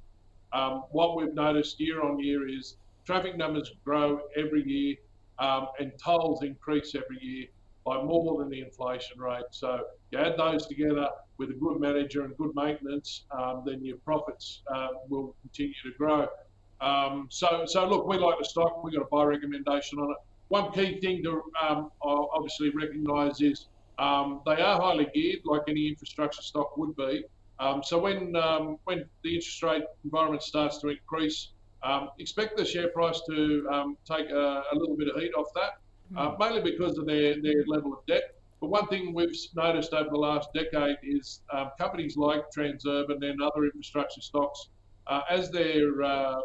um, what we've noticed year on year is traffic numbers grow every year um, and tolls increase every year by more than the inflation rate. So you add those together with a good manager and good maintenance, um, then your profits uh, will continue to grow. Um, so, so look, we like the stock. We've got a buy recommendation on it. One key thing to um, obviously recognise is um, they are highly geared, like any infrastructure stock would be. Um, so when um, when the interest rate environment starts to increase, um, expect the share price to um, take a, a, little bit of heat off that, uh, hmm. mainly because of their, their level of debt. But one thing we've noticed over the last decade is um, companies like Transurban and other infrastructure stocks, uh, as their uh,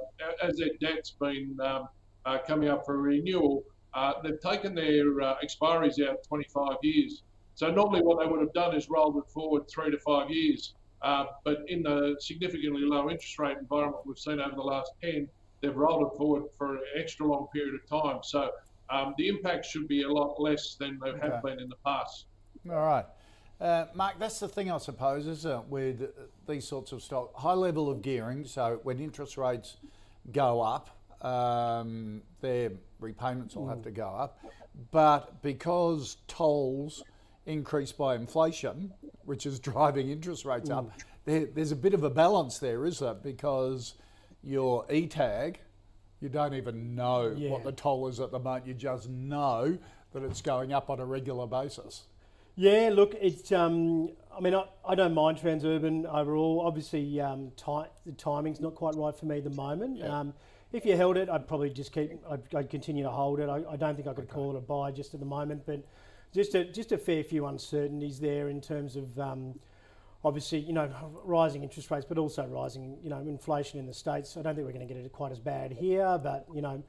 as their debt's been um, uh, coming up for renewal, uh, they've taken their uh, expiries out 25 years. So normally what they would have done is rolled it forward three to five years. Uh, but in the significantly low interest rate environment we've seen over the last 10, they've rolled it forward for an extra long period of time. So um, the impact should be a lot less than they have okay. been in the past. All right. Uh, Mark, that's the thing, I suppose, isn't it, with these sorts of stock? High level of gearing, so when interest rates go up, um, their repayments will mm. have to go up. But because tolls increased by inflation, which is (laughs) driving interest rates mm. up, there, there's a bit of a balance there, is there? Because your e-tag, you don't even know yeah. what the toll is at the moment. You just know that it's going up on a regular basis. Yeah, look, it's. Um, I mean, I, I don't mind Transurban overall. Obviously, um, the timing's not quite right for me at the moment. Yeah. Um, if you held it, I'd probably just keep. I'd, I'd continue to hold it. I, I, don't think I could okay. call it a buy just at the moment, but just a just a fair few uncertainties there in terms of um, obviously you know rising interest rates, but also rising you know inflation in the states. I don't think we're going to get it quite as bad here, but you know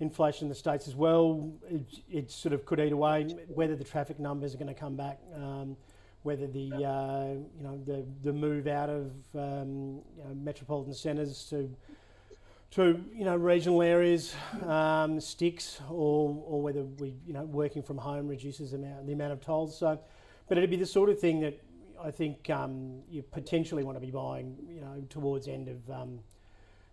inflation in the states as well. It, it sort of could eat away whether the traffic numbers are going to come back. Um, whether the uh, you know the the move out of um, you know, metropolitan centres to to you know regional areas um, sticks, or or whether we you know working from home reduces the amount the amount of tolls. So, but it'd be the sort of thing that I think um, you potentially want to be buying you know towards end of um,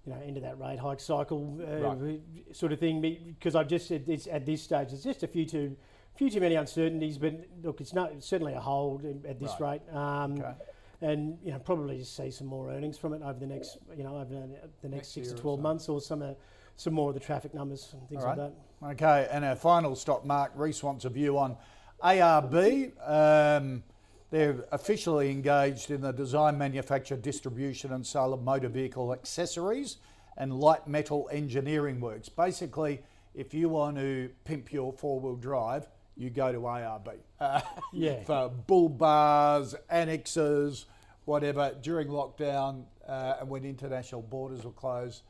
you know end of that rate hike cycle uh, right. sort of thing. Because I've just said it's at this stage it's just a few too few too many uncertainties. But look, it's not it's certainly a hold at this right. rate. Um, okay and you know probably see some more earnings from it over the next you know over the next, next six to twelve or so. months, or some uh, some more of the traffic numbers and things right. like that. Okay, and our final stock, Mark Reese wants a view on ARB. Um, they're officially engaged in the design, manufacture, distribution, and sale of motor vehicle accessories and light metal engineering works. Basically, if you want to pimp your four wheel drive, you go to ARB. Uh, (laughs) yeah. For bull bars, annexes, whatever. During lockdown uh, and when international borders were closed,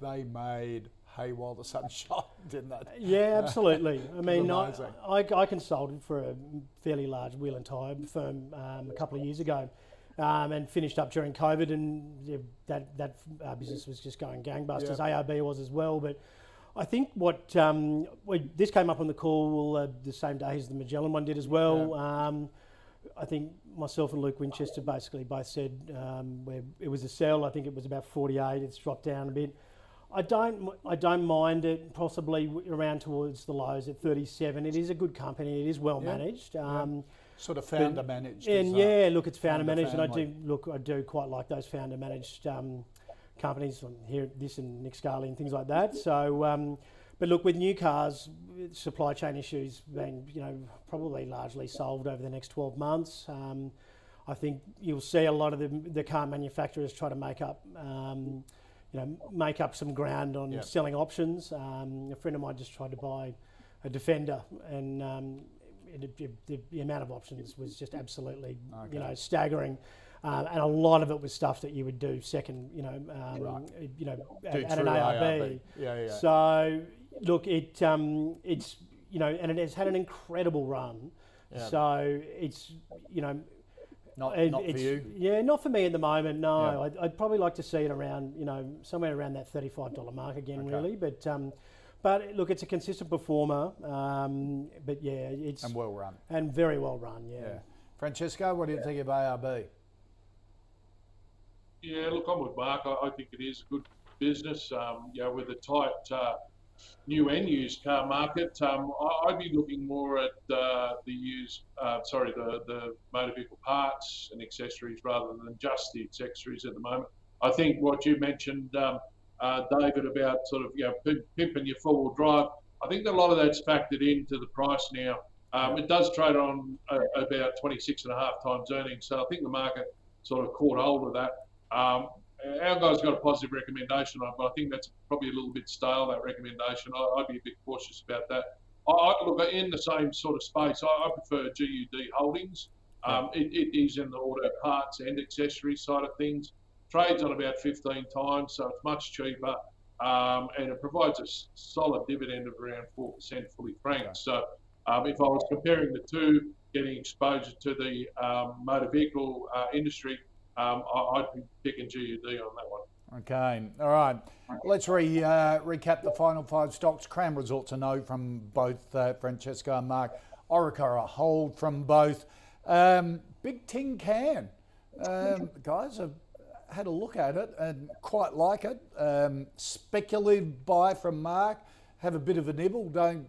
they made hay while the sun (laughs) shone, didn't they? Yeah, absolutely. (laughs) I mean, I, I, I, consulted for a fairly large wheel and tyre firm um, a couple of years ago. Um, and finished up during COVID, and that that uh, business was just going gangbusters. ARB was as well, but I think what um, we, this came up on the call uh, the same day as the Magellan one did as well. Yeah. Um, I think myself and Luke Winchester basically both said um, where it was a sell. I think it was about 48. It's dropped down a bit. I don't I don't mind it possibly around towards the lows at 37. It is a good company. It is well yeah. managed. Yeah. Um, sort of founder managed. And yeah, look, it's founder, founder managed, family. and I do look I do quite like those founder managed um, companies here, this and Nick Scali and things like that. So, um, but look, with new cars, supply chain issues being, you know, probably largely solved over the next 12 months. Um, I think you'll see a lot of the, the car manufacturers try to make up, um, you know, make up some ground on yep. selling options. Um, a friend of mine just tried to buy a Defender, and um, it, it, the, the, amount of options was just absolutely, okay. you know, staggering. Um, and a lot of it was stuff that you would do second, you know, um, Right. you know, at, at an ARB. ARB. Yeah, yeah. So look, it um, it's you know, and it has had an incredible run. Yeah. So it's you know, Not, it- not for you. Yeah, not for me at the moment. No, Yeah. I'd, I'd probably like to see it around you know somewhere around that thirty-five dollar mark again, Okay. really. But um, but look, it's a consistent performer. Um, but yeah, it's And well run. and very well run. Yeah. Yeah. Francesco, what do you think of ARB? Yeah, look, I'm with Mark. I, I think it is good business. Um, you know, with a tight uh, new and used car market, um, I, I'd be looking more at uh, the used, uh, sorry, the, the motor vehicle parts and accessories rather than just the accessories at the moment. I think what you mentioned, um, uh, David, about sort of you know pimp- pimping your four-wheel drive. I think that a lot of that's factored into the price now. Um, it does trade on uh, about 26 and a half times earnings, so I think the market sort of caught hold of that. Um, our guys got a positive recommendation on but I think that's probably a little bit stale, that recommendation. I, I'd be a bit cautious about that. I, I look in the same sort of space. I, I prefer GUD Holdings. Um, it, it is in the auto parts and accessories side of things. Trades on about 15 times, so it's much cheaper, um, and it provides a solid dividend of around 4% fully franked. So um, if I was comparing the two, getting exposure to the um, motor vehicle uh, industry, um, I, I'd be picking GUD on that one. Okay, all right. Let's re, uh, recap the final five stocks. Crown Resorts a no from both uh, Francesco and Mark. Orica a hold from both. Um, Big Tin Can. Um, guys have had a look at it and quite like it. Um, speculative buy from Mark. Have a bit of a nibble. Don't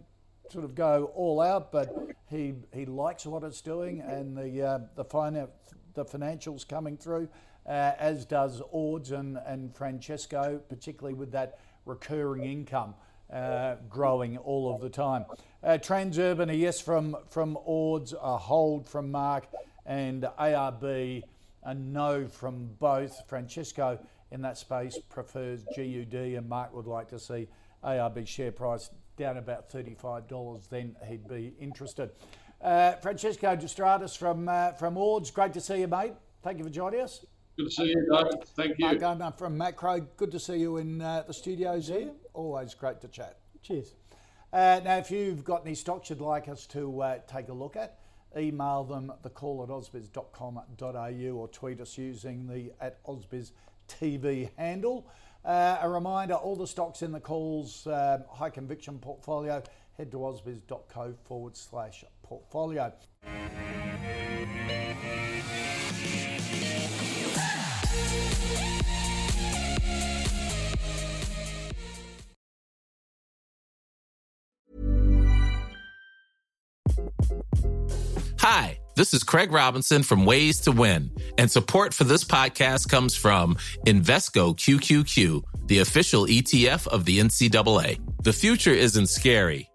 sort of go all out, but he he likes what it's doing and the uh, the finan- the financials coming through, uh, as does Ords and, and Francesco, particularly with that recurring income uh, growing all of the time. Uh, Transurban, a yes from from Ords, a hold from Mark, and ARB, a no from both. Francesco in that space prefers GUD, and Mark would like to see ARB share price down about $35, then he'd be interested. Uh, Francesco De Stradis from uh, from Ords, great to see you, mate. Thank you for joining us. Good to see you, David. Thank you. Mark Gardner from Maqro, good to see you in uh, the studios here. Always great to chat. Cheers. Uh, now, if you've got any stocks you'd like us to uh, take a look at, email them the call at ausbiz.com.au or tweet us using the at ausbiz TV handle. Uh, a reminder all the stocks in the calls um, high conviction portfolio, head to ausbiz.co forward slash portfolio. Hi, this is Craig Robinson from Ways to Win, and support for this podcast comes from Invesco QQQ, the official ETF of the NCAA. The future isn't scary,